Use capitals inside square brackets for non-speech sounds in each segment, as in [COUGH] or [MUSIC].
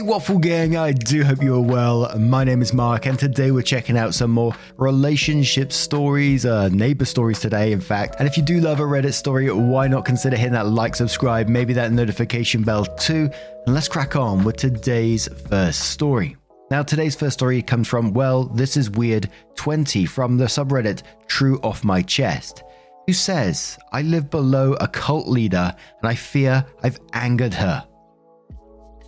Hey, Waffle Gang, I do hope you are well. My name is Mark, and today we're checking out some more relationship stories, uh, neighbor stories today, in fact. And if you do love a Reddit story, why not consider hitting that like, subscribe, maybe that notification bell too? And let's crack on with today's first story. Now, today's first story comes from, well, this is weird 20 from the subreddit True Off My Chest, who says, I live below a cult leader and I fear I've angered her.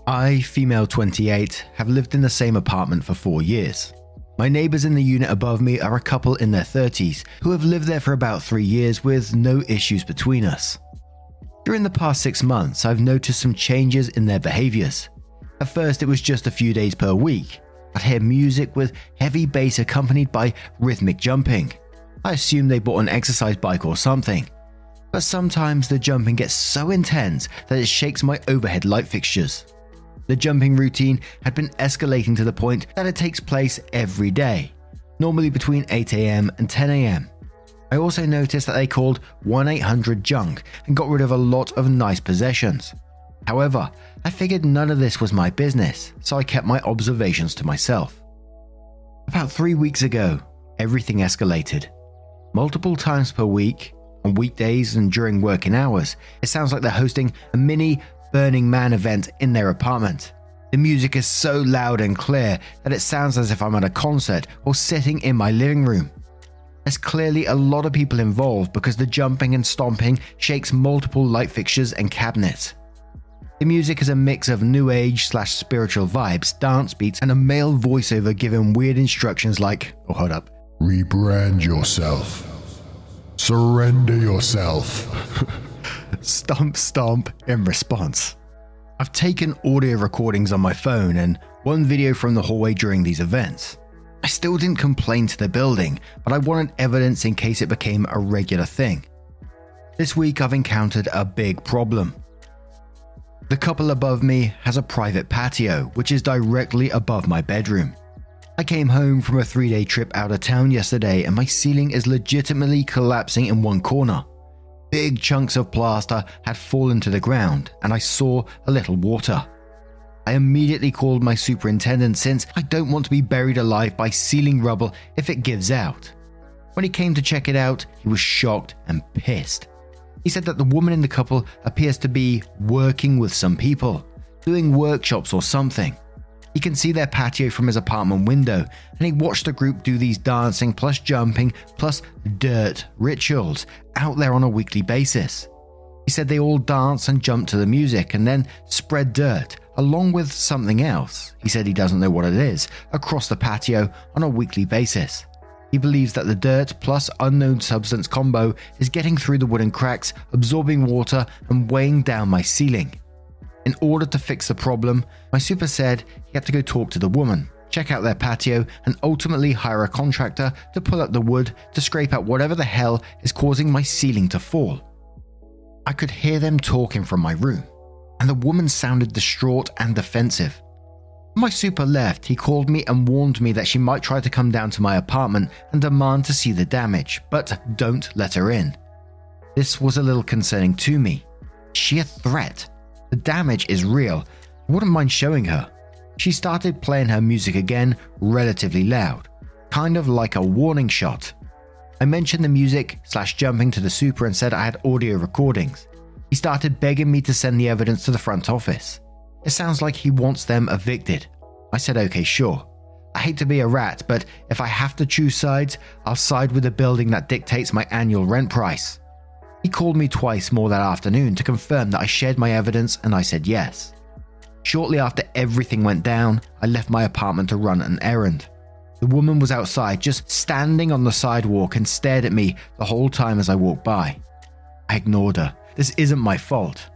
I, female 28, have lived in the same apartment for four years. My neighbours in the unit above me are a couple in their 30s who have lived there for about three years with no issues between us. During the past six months, I've noticed some changes in their behaviours. At first, it was just a few days per week. I'd hear music with heavy bass accompanied by rhythmic jumping. I assumed they bought an exercise bike or something. But sometimes the jumping gets so intense that it shakes my overhead light fixtures. The jumping routine had been escalating to the point that it takes place every day, normally between 8am and 10am. I also noticed that they called 1 800 junk and got rid of a lot of nice possessions. However, I figured none of this was my business, so I kept my observations to myself. About three weeks ago, everything escalated. Multiple times per week, on weekdays and during working hours, it sounds like they're hosting a mini Burning Man event in their apartment. The music is so loud and clear that it sounds as if I'm at a concert or sitting in my living room. There's clearly a lot of people involved because the jumping and stomping shakes multiple light fixtures and cabinets. The music is a mix of new age slash spiritual vibes, dance beats, and a male voiceover giving weird instructions like, oh, hold up, rebrand yourself, surrender yourself. [LAUGHS] stomp stomp in response. I've taken audio recordings on my phone and one video from the hallway during these events. I still didn't complain to the building, but I wanted evidence in case it became a regular thing. This week I've encountered a big problem. The couple above me has a private patio, which is directly above my bedroom. I came home from a three day trip out of town yesterday and my ceiling is legitimately collapsing in one corner. Big chunks of plaster had fallen to the ground, and I saw a little water. I immediately called my superintendent since I don't want to be buried alive by ceiling rubble if it gives out. When he came to check it out, he was shocked and pissed. He said that the woman in the couple appears to be working with some people, doing workshops or something. He can see their patio from his apartment window, and he watched the group do these dancing plus jumping plus dirt rituals out there on a weekly basis. He said they all dance and jump to the music and then spread dirt, along with something else, he said he doesn't know what it is, across the patio on a weekly basis. He believes that the dirt plus unknown substance combo is getting through the wooden cracks, absorbing water, and weighing down my ceiling. In order to fix the problem, my super said he had to go talk to the woman, check out their patio, and ultimately hire a contractor to pull up the wood to scrape out whatever the hell is causing my ceiling to fall. I could hear them talking from my room, and the woman sounded distraught and defensive. My super left, he called me and warned me that she might try to come down to my apartment and demand to see the damage, but don't let her in. This was a little concerning to me. She a threat? The damage is real. I wouldn't mind showing her. She started playing her music again, relatively loud, kind of like a warning shot. I mentioned the music slash jumping to the super and said I had audio recordings. He started begging me to send the evidence to the front office. It sounds like he wants them evicted. I said, okay, sure. I hate to be a rat, but if I have to choose sides, I'll side with the building that dictates my annual rent price. He called me twice more that afternoon to confirm that I shared my evidence and I said yes. Shortly after everything went down, I left my apartment to run an errand. The woman was outside, just standing on the sidewalk and stared at me the whole time as I walked by. I ignored her. This isn't my fault.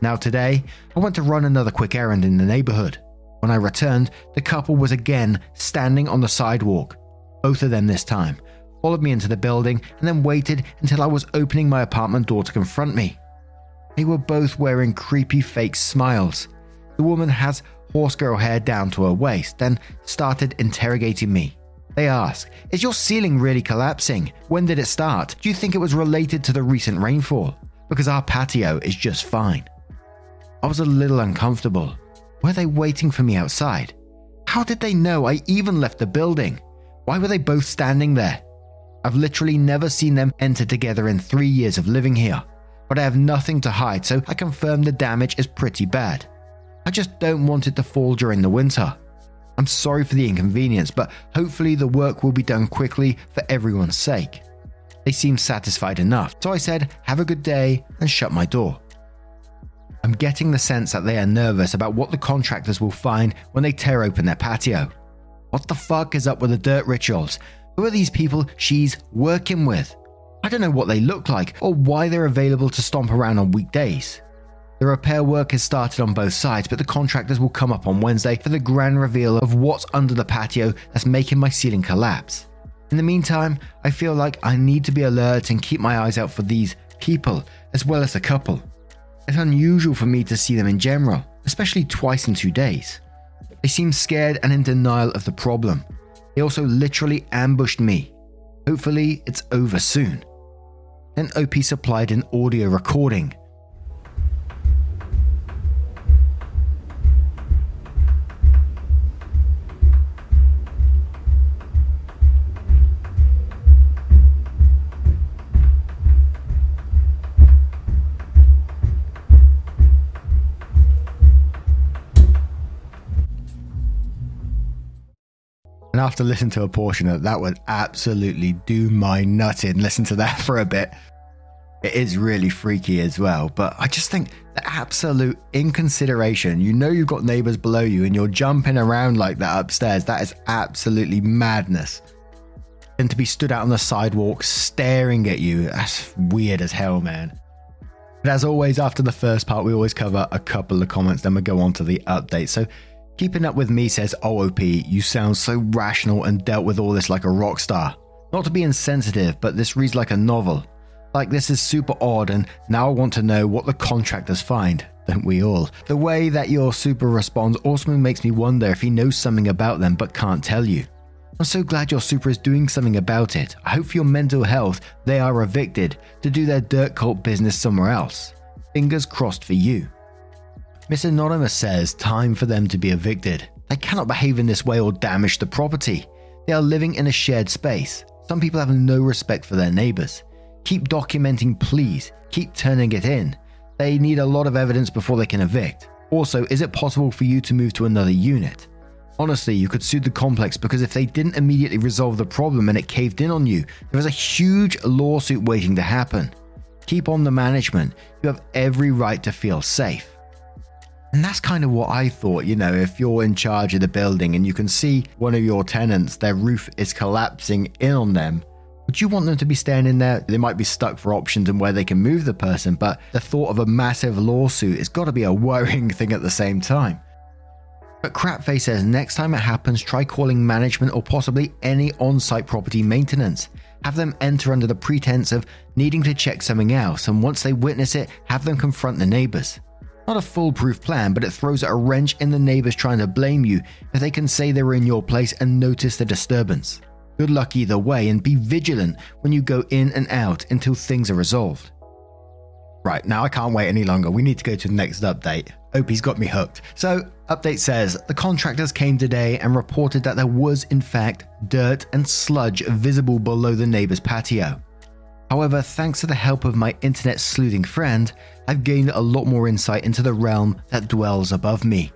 Now, today, I went to run another quick errand in the neighborhood. When I returned, the couple was again standing on the sidewalk, both of them this time, followed me into the building, and then waited until I was opening my apartment door to confront me. They were both wearing creepy fake smiles. The woman has horse girl hair down to her waist, then started interrogating me. They ask, Is your ceiling really collapsing? When did it start? Do you think it was related to the recent rainfall? Because our patio is just fine. I was a little uncomfortable. Were they waiting for me outside? How did they know I even left the building? Why were they both standing there? I've literally never seen them enter together in three years of living here, but I have nothing to hide, so I confirm the damage is pretty bad. I just don't want it to fall during the winter. I'm sorry for the inconvenience, but hopefully the work will be done quickly for everyone's sake. They seemed satisfied enough, so I said, Have a good day, and shut my door. I'm getting the sense that they are nervous about what the contractors will find when they tear open their patio. What the fuck is up with the dirt rituals? Who are these people she's working with? I don't know what they look like or why they're available to stomp around on weekdays. The repair work has started on both sides, but the contractors will come up on Wednesday for the grand reveal of what's under the patio that's making my ceiling collapse. In the meantime, I feel like I need to be alert and keep my eyes out for these people, as well as the couple. It's unusual for me to see them in general, especially twice in two days. They seem scared and in denial of the problem. They also literally ambushed me. Hopefully, it's over soon. Then OP supplied an audio recording And after listening to a portion of that would absolutely do my nut in. Listen to that [LAUGHS] for a bit. It is really freaky as well, but I just think the absolute inconsideration. You know you've got neighbors below you and you're jumping around like that upstairs. That is absolutely madness. And to be stood out on the sidewalk staring at you, that's weird as hell, man. But as always, after the first part, we always cover a couple of comments, then we go on to the update. So Keeping Up With Me says, oh, OOP, you sound so rational and dealt with all this like a rock star. Not to be insensitive, but this reads like a novel. Like, this is super odd, and now I want to know what the contractors find, don't we all? The way that your super responds also makes me wonder if he knows something about them but can't tell you. I'm so glad your super is doing something about it. I hope for your mental health they are evicted to do their dirt cult business somewhere else. Fingers crossed for you. Miss Anonymous says time for them to be evicted. They cannot behave in this way or damage the property. They are living in a shared space. Some people have no respect for their neighbors. Keep documenting, please. Keep turning it in. They need a lot of evidence before they can evict. Also, is it possible for you to move to another unit? Honestly, you could sue the complex because if they didn't immediately resolve the problem and it caved in on you, there is a huge lawsuit waiting to happen. Keep on the management. You have every right to feel safe. And that's kind of what I thought, you know, if you're in charge of the building and you can see one of your tenants, their roof is collapsing in on them, would you want them to be staying in there? They might be stuck for options and where they can move the person, but the thought of a massive lawsuit has got to be a worrying [LAUGHS] thing at the same time. But Crapface says next time it happens, try calling management or possibly any on site property maintenance. Have them enter under the pretense of needing to check something else, and once they witness it, have them confront the neighbors. Not a foolproof plan, but it throws a wrench in the neighbors trying to blame you if they can say they were in your place and notice the disturbance. Good luck either way, and be vigilant when you go in and out until things are resolved. Right, now I can't wait any longer. We need to go to the next update. OP's got me hooked. So, update says the contractors came today and reported that there was, in fact, dirt and sludge visible below the neighbor's patio. However, thanks to the help of my internet sleuthing friend, I've gained a lot more insight into the realm that dwells above me.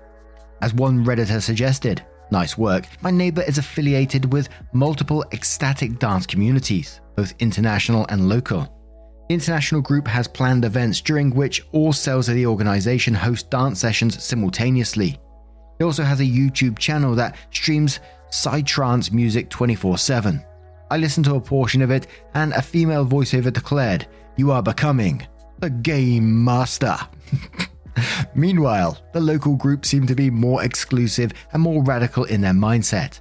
As one Redditor suggested, nice work, my neighbor is affiliated with multiple ecstatic dance communities, both international and local. The international group has planned events during which all cells of the organization host dance sessions simultaneously. It also has a YouTube channel that streams psytrance music 24 7. I listened to a portion of it, and a female voiceover declared, You are becoming the Game Master. [LAUGHS] Meanwhile, the local group seemed to be more exclusive and more radical in their mindset.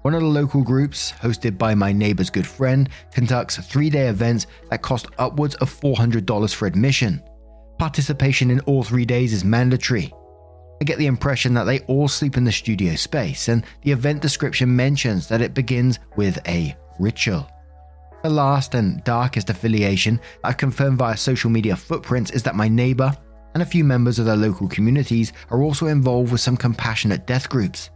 One of the local groups, hosted by my neighbor's good friend, conducts three day events that cost upwards of $400 for admission. Participation in all three days is mandatory. I get the impression that they all sleep in the studio space, and the event description mentions that it begins with a ritual. The last and darkest affiliation I've confirmed via social media footprints is that my neighbor and a few members of their local communities are also involved with some compassionate death groups.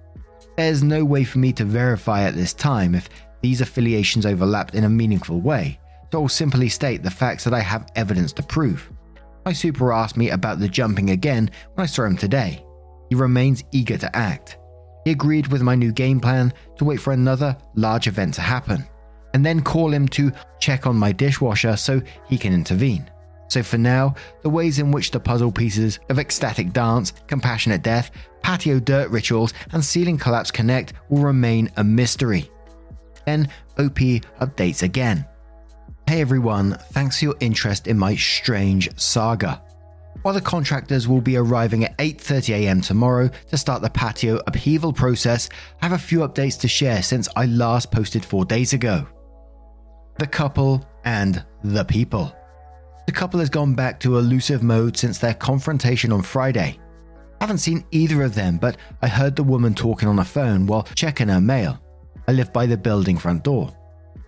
There's no way for me to verify at this time if these affiliations overlapped in a meaningful way, so I'll simply state the facts that I have evidence to prove. My super asked me about the jumping again when I saw him today. He remains eager to act. He agreed with my new game plan to wait for another large event to happen, and then call him to check on my dishwasher so he can intervene. So for now, the ways in which the puzzle pieces of ecstatic dance, compassionate death, patio dirt rituals, and ceiling collapse connect will remain a mystery. Then OP updates again. Hey everyone, thanks for your interest in my strange saga. While the contractors will be arriving at 8:30am tomorrow to start the patio upheaval process, I have a few updates to share since I last posted 4 days ago. The couple and the people. The couple has gone back to elusive mode since their confrontation on Friday. I haven't seen either of them, but I heard the woman talking on the phone while checking her mail. I live by the building front door.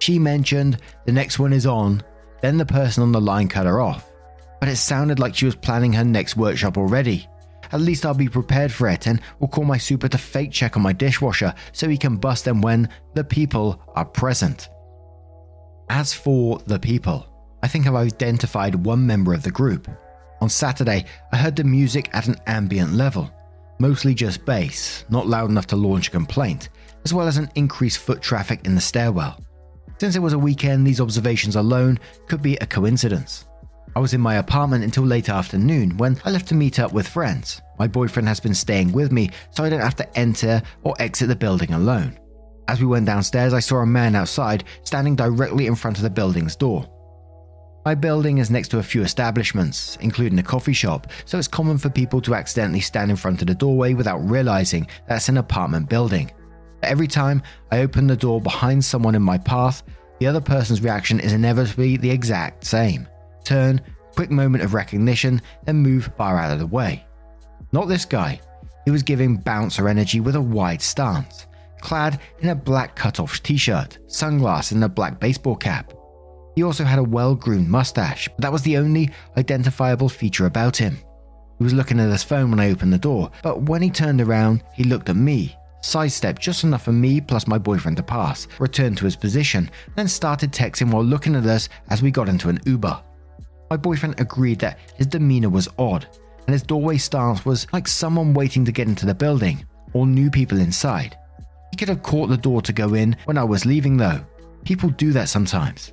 She mentioned the next one is on, then the person on the line cut her off. But it sounded like she was planning her next workshop already. At least I'll be prepared for it and will call my super to fake check on my dishwasher so he can bust them when the people are present. As for the people, I think I've identified one member of the group. On Saturday, I heard the music at an ambient level, mostly just bass, not loud enough to launch a complaint, as well as an increased foot traffic in the stairwell. Since it was a weekend, these observations alone could be a coincidence. I was in my apartment until late afternoon when I left to meet up with friends. My boyfriend has been staying with me, so I don't have to enter or exit the building alone. As we went downstairs, I saw a man outside standing directly in front of the building's door. My building is next to a few establishments, including a coffee shop, so it's common for people to accidentally stand in front of the doorway without realizing that's an apartment building. Every time I open the door behind someone in my path, the other person's reaction is inevitably the exact same turn, quick moment of recognition, then move far out of the way. Not this guy. He was giving bouncer energy with a wide stance, clad in a black cut-off t-shirt, sunglasses, and a black baseball cap. He also had a well groomed mustache, but that was the only identifiable feature about him. He was looking at his phone when I opened the door, but when he turned around, he looked at me, sidestepped just enough for me plus my boyfriend to pass, returned to his position, then started texting while looking at us as we got into an Uber. My boyfriend agreed that his demeanor was odd, and his doorway stance was like someone waiting to get into the building, or new people inside. He could have caught the door to go in when I was leaving, though. People do that sometimes.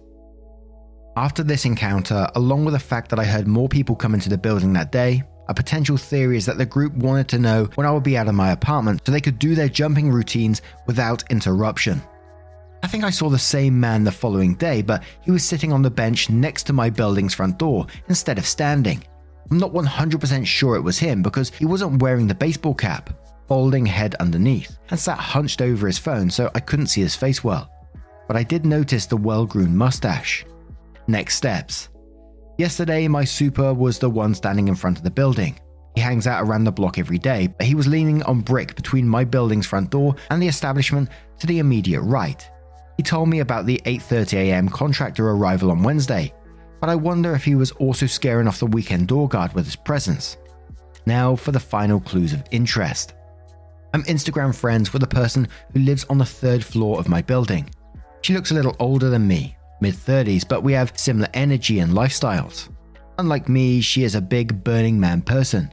After this encounter, along with the fact that I heard more people come into the building that day, a potential theory is that the group wanted to know when I would be out of my apartment so they could do their jumping routines without interruption. I think I saw the same man the following day, but he was sitting on the bench next to my building's front door instead of standing. I'm not 100% sure it was him because he wasn't wearing the baseball cap, folding head underneath, and sat hunched over his phone so I couldn't see his face well. But I did notice the well groomed mustache. Next steps. Yesterday, my super was the one standing in front of the building. He hangs out around the block every day, but he was leaning on brick between my building's front door and the establishment to the immediate right. He told me about the 8:30am contractor arrival on Wednesday, but I wonder if he was also scaring off the weekend door guard with his presence. Now for the final clues of interest. I'm Instagram friends with a person who lives on the third floor of my building. She looks a little older than me, mid 30s, but we have similar energy and lifestyles. Unlike me, she is a big Burning Man person.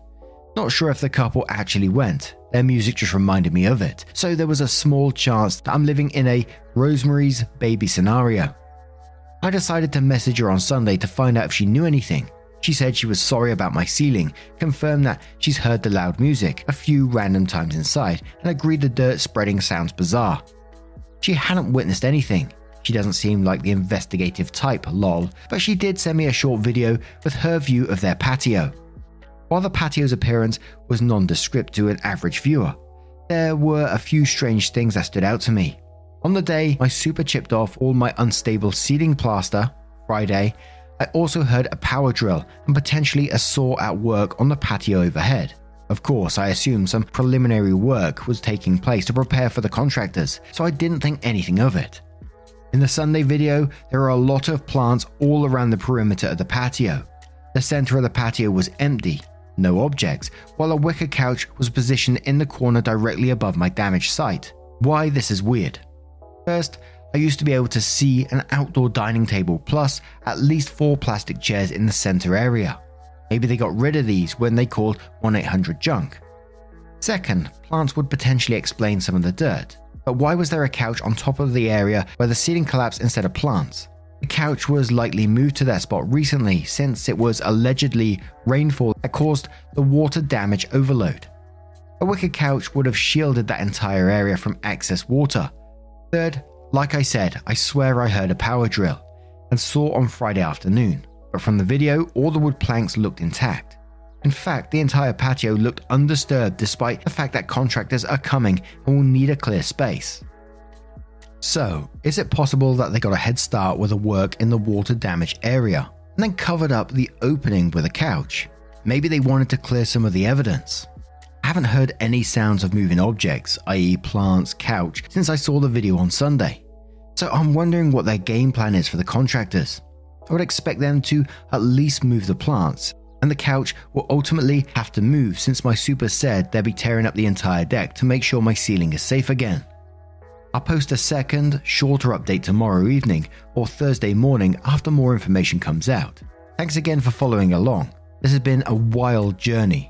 Not sure if the couple actually went, their music just reminded me of it, so there was a small chance that I'm living in a Rosemary's Baby scenario. I decided to message her on Sunday to find out if she knew anything. She said she was sorry about my ceiling, confirmed that she's heard the loud music a few random times inside, and agreed the dirt spreading sounds bizarre. She hadn't witnessed anything, she doesn't seem like the investigative type, lol, but she did send me a short video with her view of their patio. While the patio's appearance was nondescript to an average viewer, there were a few strange things that stood out to me. On the day my super chipped off all my unstable ceiling plaster, Friday, I also heard a power drill and potentially a saw at work on the patio overhead. Of course, I assumed some preliminary work was taking place to prepare for the contractors, so I didn't think anything of it. In the Sunday video, there are a lot of plants all around the perimeter of the patio. The center of the patio was empty, no objects, while a wicker couch was positioned in the corner directly above my damaged site. Why this is weird. First, I used to be able to see an outdoor dining table plus at least four plastic chairs in the center area. Maybe they got rid of these when they called 1 800 junk. Second, plants would potentially explain some of the dirt. But why was there a couch on top of the area where the ceiling collapsed instead of plants? The couch was likely moved to that spot recently since it was allegedly rainfall that caused the water damage overload. A wicker couch would have shielded that entire area from excess water. Third, like I said, I swear I heard a power drill and saw on Friday afternoon, but from the video, all the wood planks looked intact. In fact, the entire patio looked undisturbed despite the fact that contractors are coming and will need a clear space. So, is it possible that they got a head start with the work in the water damaged area and then covered up the opening with a couch? Maybe they wanted to clear some of the evidence. I haven't heard any sounds of moving objects, i.e., plants, couch, since I saw the video on Sunday. So I'm wondering what their game plan is for the contractors. I would expect them to at least move the plants, and the couch will ultimately have to move since my super said they'll be tearing up the entire deck to make sure my ceiling is safe again. I'll post a second, shorter update tomorrow evening or Thursday morning after more information comes out. Thanks again for following along. This has been a wild journey,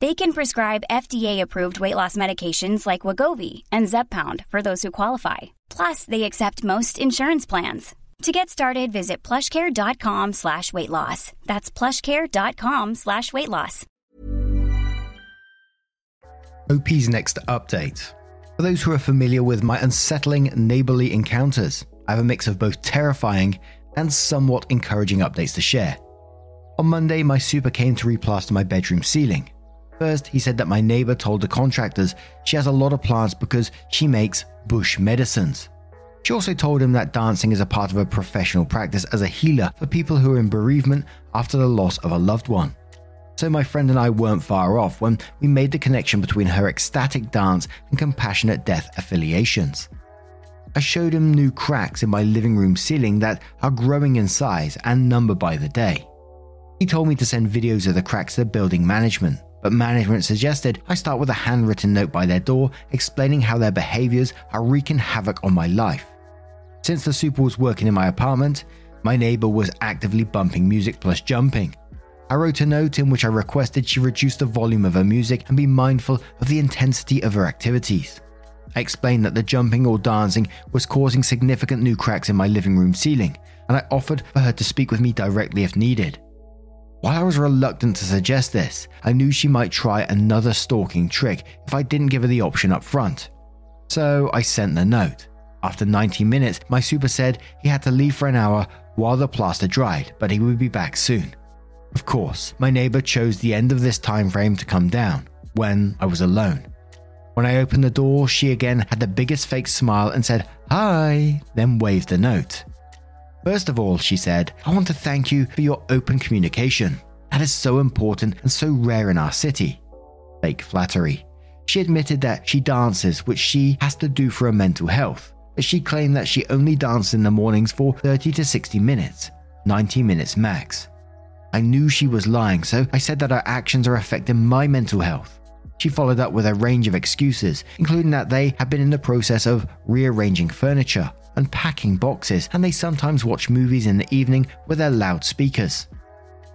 They can prescribe FDA-approved weight loss medications like Wegovy and Zepbound for those who qualify. Plus, they accept most insurance plans. To get started, visit plushcare.com slash weight loss. That's plushcare.com slash weight loss. OP's next update. For those who are familiar with my unsettling neighborly encounters, I have a mix of both terrifying and somewhat encouraging updates to share. On Monday, my super came to replaster my bedroom ceiling. First, he said that my neighbor told the contractors she has a lot of plants because she makes bush medicines. She also told him that dancing is a part of her professional practice as a healer for people who are in bereavement after the loss of a loved one. So my friend and I weren't far off when we made the connection between her ecstatic dance and compassionate death affiliations. I showed him new cracks in my living room ceiling that are growing in size and number by the day. He told me to send videos of the cracks to building management, but management suggested I start with a handwritten note by their door explaining how their behaviors are wreaking havoc on my life. Since the super was working in my apartment, my neighbor was actively bumping music plus jumping. I wrote a note in which I requested she reduce the volume of her music and be mindful of the intensity of her activities. I explained that the jumping or dancing was causing significant new cracks in my living room ceiling, and I offered for her to speak with me directly if needed. While I was reluctant to suggest this, I knew she might try another stalking trick if I didn't give her the option up front. So I sent the note. After 90 minutes, my super said he had to leave for an hour while the plaster dried, but he would be back soon. Of course, my neighbor chose the end of this time frame to come down, when I was alone. When I opened the door, she again had the biggest fake smile and said, Hi, then waved the note. First of all, she said, I want to thank you for your open communication. That is so important and so rare in our city. Fake flattery. She admitted that she dances, which she has to do for her mental health, but she claimed that she only dances in the mornings for 30 to 60 minutes, 90 minutes max. I knew she was lying, so I said that her actions are affecting my mental health. She followed up with a range of excuses, including that they had been in the process of rearranging furniture, unpacking boxes, and they sometimes watch movies in the evening with their loudspeakers.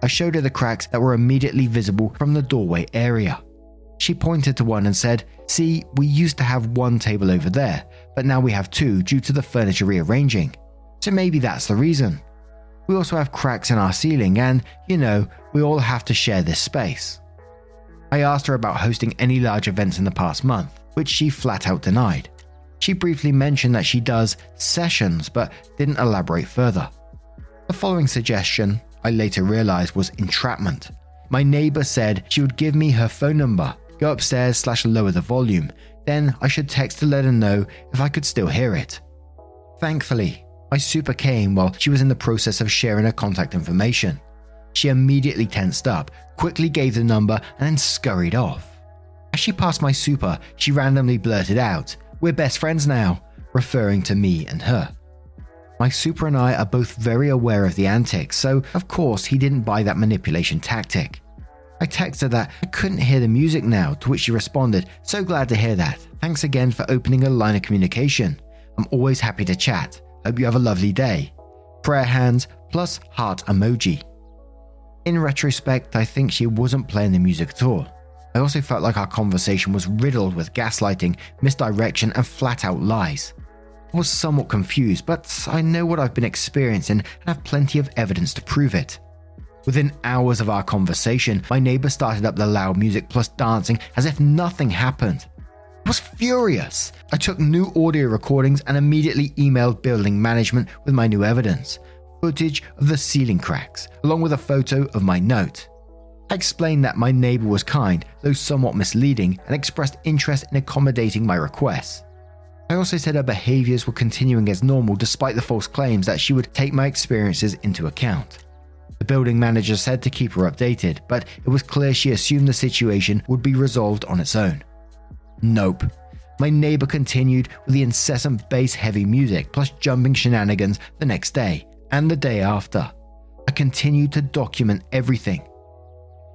I showed her the cracks that were immediately visible from the doorway area. She pointed to one and said, See, we used to have one table over there, but now we have two due to the furniture rearranging. So maybe that's the reason. We also have cracks in our ceiling, and, you know, we all have to share this space. I asked her about hosting any large events in the past month, which she flat out denied. She briefly mentioned that she does sessions, but didn't elaborate further. The following suggestion I later realized was entrapment. My neighbor said she would give me her phone number, go upstairs slash lower the volume, then I should text to let her know if I could still hear it. Thankfully, my super came while she was in the process of sharing her contact information. She immediately tensed up, quickly gave the number, and then scurried off. As she passed my super, she randomly blurted out, We're best friends now, referring to me and her. My super and I are both very aware of the antics, so of course he didn't buy that manipulation tactic. I texted that I couldn't hear the music now, to which she responded, So glad to hear that. Thanks again for opening a line of communication. I'm always happy to chat. Hope you have a lovely day. Prayer hands plus heart emoji. In retrospect, I think she wasn't playing the music at all. I also felt like our conversation was riddled with gaslighting, misdirection, and flat out lies. I was somewhat confused, but I know what I've been experiencing and have plenty of evidence to prove it. Within hours of our conversation, my neighbor started up the loud music plus dancing as if nothing happened. I was furious. I took new audio recordings and immediately emailed building management with my new evidence footage of the ceiling cracks, along with a photo of my note. I explained that my neighbor was kind, though somewhat misleading, and expressed interest in accommodating my requests. I also said her behaviors were continuing as normal despite the false claims that she would take my experiences into account. The building manager said to keep her updated, but it was clear she assumed the situation would be resolved on its own. Nope. My neighbor continued with the incessant bass heavy music plus jumping shenanigans the next day and the day after. I continued to document everything.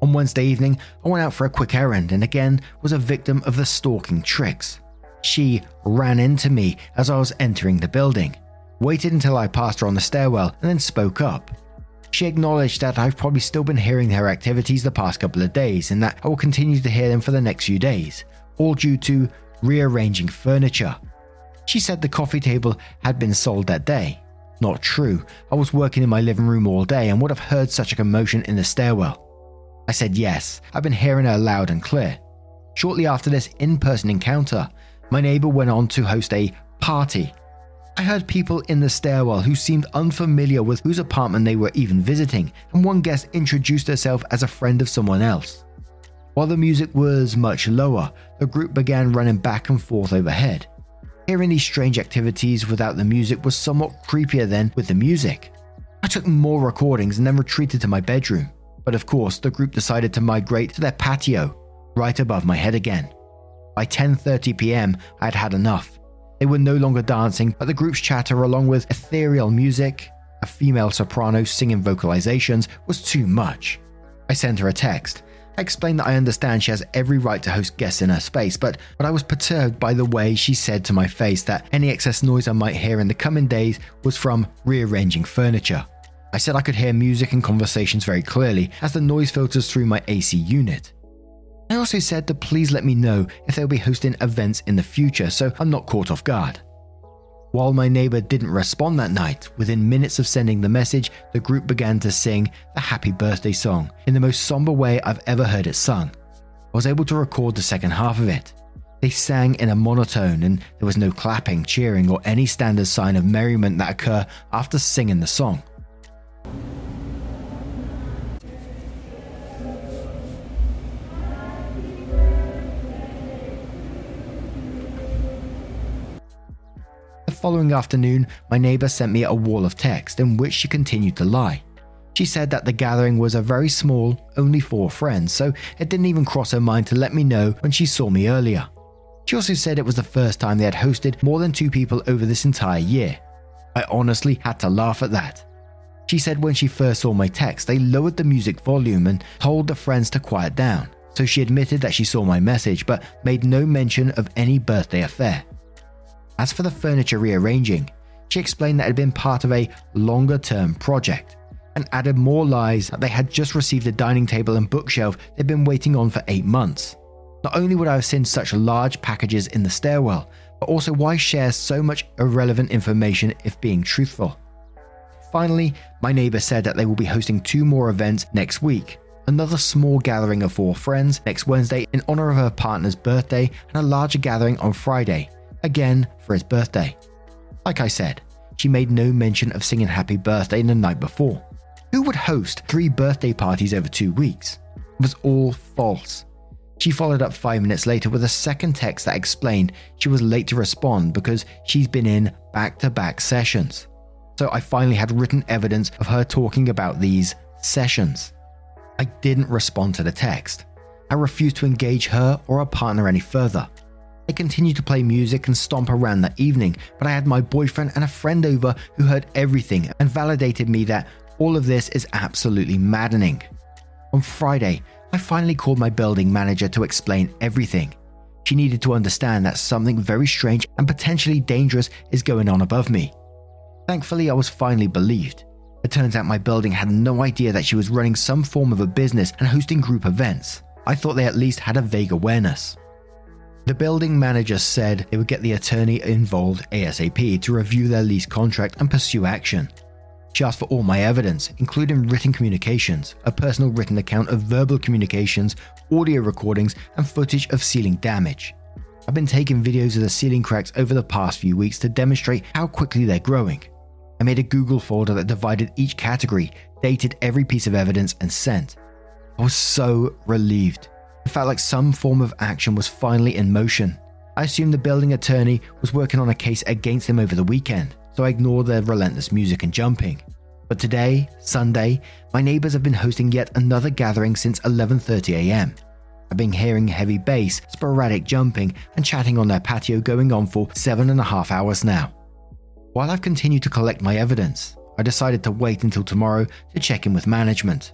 On Wednesday evening, I went out for a quick errand and again was a victim of the stalking tricks. She ran into me as I was entering the building, waited until I passed her on the stairwell, and then spoke up. She acknowledged that I've probably still been hearing her activities the past couple of days and that I will continue to hear them for the next few days, all due to rearranging furniture. She said the coffee table had been sold that day. Not true. I was working in my living room all day and would have heard such a commotion in the stairwell. I said yes, I've been hearing her loud and clear. Shortly after this in person encounter, my neighbor went on to host a party. I heard people in the stairwell who seemed unfamiliar with whose apartment they were even visiting, and one guest introduced herself as a friend of someone else. While the music was much lower, the group began running back and forth overhead. Hearing these strange activities without the music was somewhat creepier than with the music. I took more recordings and then retreated to my bedroom. But of course, the group decided to migrate to their patio, right above my head again. By 10:30 p.m., I had had enough. They were no longer dancing, but the group's chatter along with ethereal music, a female soprano singing vocalizations was too much. I sent her a text. I explained that I understand she has every right to host guests in her space, but, but I was perturbed by the way she said to my face that any excess noise I might hear in the coming days was from rearranging furniture. I said I could hear music and conversations very clearly as the noise filters through my AC unit. I also said to please let me know if they'll be hosting events in the future so I'm not caught off guard. While my neighbor didn't respond that night, within minutes of sending the message, the group began to sing the happy birthday song in the most somber way I've ever heard it sung. I was able to record the second half of it. They sang in a monotone and there was no clapping, cheering, or any standard sign of merriment that occur after singing the song. The following afternoon, my neighbor sent me a wall of text in which she continued to lie. She said that the gathering was a very small, only four friends, so it didn't even cross her mind to let me know when she saw me earlier. She also said it was the first time they had hosted more than two people over this entire year. I honestly had to laugh at that. She said when she first saw my text, they lowered the music volume and told the friends to quiet down. So she admitted that she saw my message but made no mention of any birthday affair. As for the furniture rearranging, she explained that it had been part of a longer term project and added more lies that they had just received a dining table and bookshelf they'd been waiting on for eight months. Not only would I have seen such large packages in the stairwell, but also why share so much irrelevant information if being truthful. Finally, my neighbor said that they will be hosting two more events next week. Another small gathering of four friends next Wednesday in honor of her partner's birthday, and a larger gathering on Friday, again for his birthday. Like I said, she made no mention of singing happy birthday in the night before. Who would host three birthday parties over two weeks? It was all false. She followed up five minutes later with a second text that explained she was late to respond because she's been in back to back sessions. So I finally had written evidence of her talking about these sessions. I didn't respond to the text. I refused to engage her or her partner any further. I continued to play music and stomp around that evening, but I had my boyfriend and a friend over who heard everything and validated me that all of this is absolutely maddening. On Friday, I finally called my building manager to explain everything. She needed to understand that something very strange and potentially dangerous is going on above me. Thankfully, I was finally believed. It turns out my building had no idea that she was running some form of a business and hosting group events. I thought they at least had a vague awareness. The building manager said they would get the attorney involved ASAP to review their lease contract and pursue action. She asked for all my evidence, including written communications, a personal written account of verbal communications, audio recordings, and footage of ceiling damage. I've been taking videos of the ceiling cracks over the past few weeks to demonstrate how quickly they're growing. I made a Google folder that divided each category, dated every piece of evidence, and sent. I was so relieved. It felt like some form of action was finally in motion. I assumed the building attorney was working on a case against him over the weekend so I ignored their relentless music and jumping. But today, Sunday, my neighbors have been hosting yet another gathering since 11:30 a.m. I've been hearing heavy bass, sporadic jumping, and chatting on their patio going on for seven and a half hours now. While I've continued to collect my evidence, I decided to wait until tomorrow to check in with management.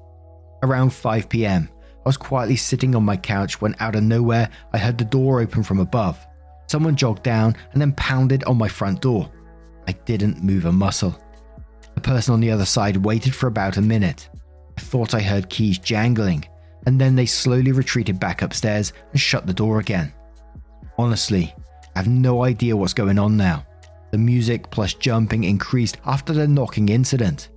Around 5 pm, I was quietly sitting on my couch when out of nowhere I heard the door open from above. Someone jogged down and then pounded on my front door. I didn't move a muscle. The person on the other side waited for about a minute. I thought I heard keys jangling, and then they slowly retreated back upstairs and shut the door again. Honestly, I have no idea what's going on now. The music plus jumping increased after the knocking incident.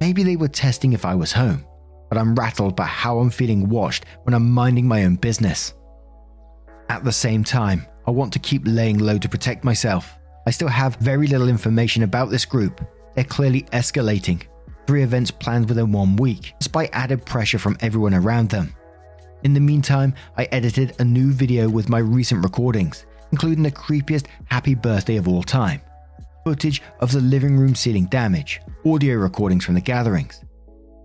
Maybe they were testing if I was home, but I'm rattled by how I'm feeling watched when I'm minding my own business. At the same time, I want to keep laying low to protect myself. I still have very little information about this group. They're clearly escalating. Three events planned within one week, despite added pressure from everyone around them. In the meantime, I edited a new video with my recent recordings, including the creepiest happy birthday of all time, footage of the living room ceiling damage, audio recordings from the gatherings.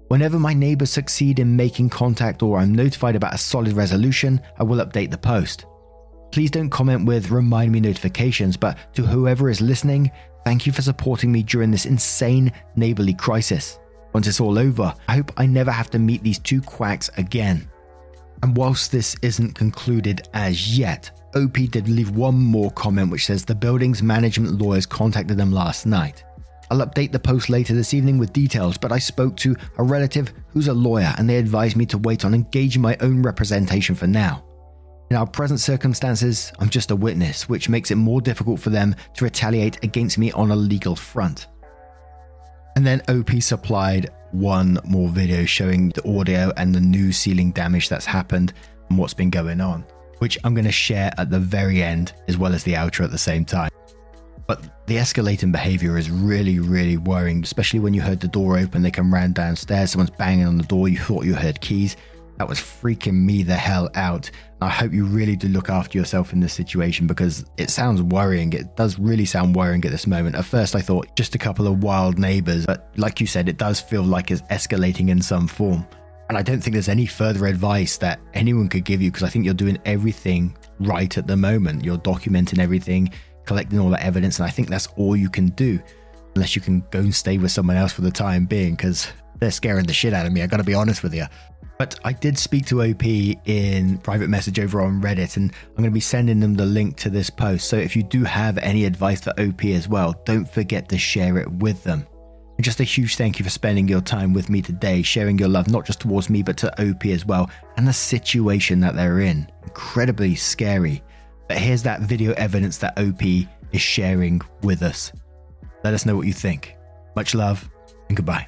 Whenever my neighbors succeed in making contact or I'm notified about a solid resolution, I will update the post. Please don't comment with remind me notifications, but to whoever is listening, thank you for supporting me during this insane neighborly crisis. Once it's all over, I hope I never have to meet these two quacks again. And whilst this isn't concluded as yet, OP did leave one more comment which says the building's management lawyers contacted them last night. I'll update the post later this evening with details, but I spoke to a relative who's a lawyer and they advised me to wait on engaging my own representation for now. In our present circumstances, I'm just a witness, which makes it more difficult for them to retaliate against me on a legal front. And then OP supplied one more video showing the audio and the new ceiling damage that's happened and what's been going on, which I'm going to share at the very end as well as the outro at the same time. But the escalating behavior is really, really worrying, especially when you heard the door open, they come round downstairs, someone's banging on the door, you thought you heard keys. That was freaking me the hell out. I hope you really do look after yourself in this situation because it sounds worrying. It does really sound worrying at this moment. At first, I thought just a couple of wild neighbors, but like you said, it does feel like it's escalating in some form. And I don't think there's any further advice that anyone could give you because I think you're doing everything right at the moment. You're documenting everything, collecting all that evidence, and I think that's all you can do. unless you can go and stay with someone else for the time being, because they're scaring the shit out of me. I gotta be honest with you. But I did speak to OP in private message over on Reddit, and I'm going to be sending them the link to this post. So if you do have any advice for OP as well, don't forget to share it with them. Just a huge thank you for spending your time with me today, sharing your love not just towards me, but to OP as well, and the situation that they're in. Incredibly scary. But here's that video evidence that OP is sharing with us. Let us know what you think. Much love, and goodbye.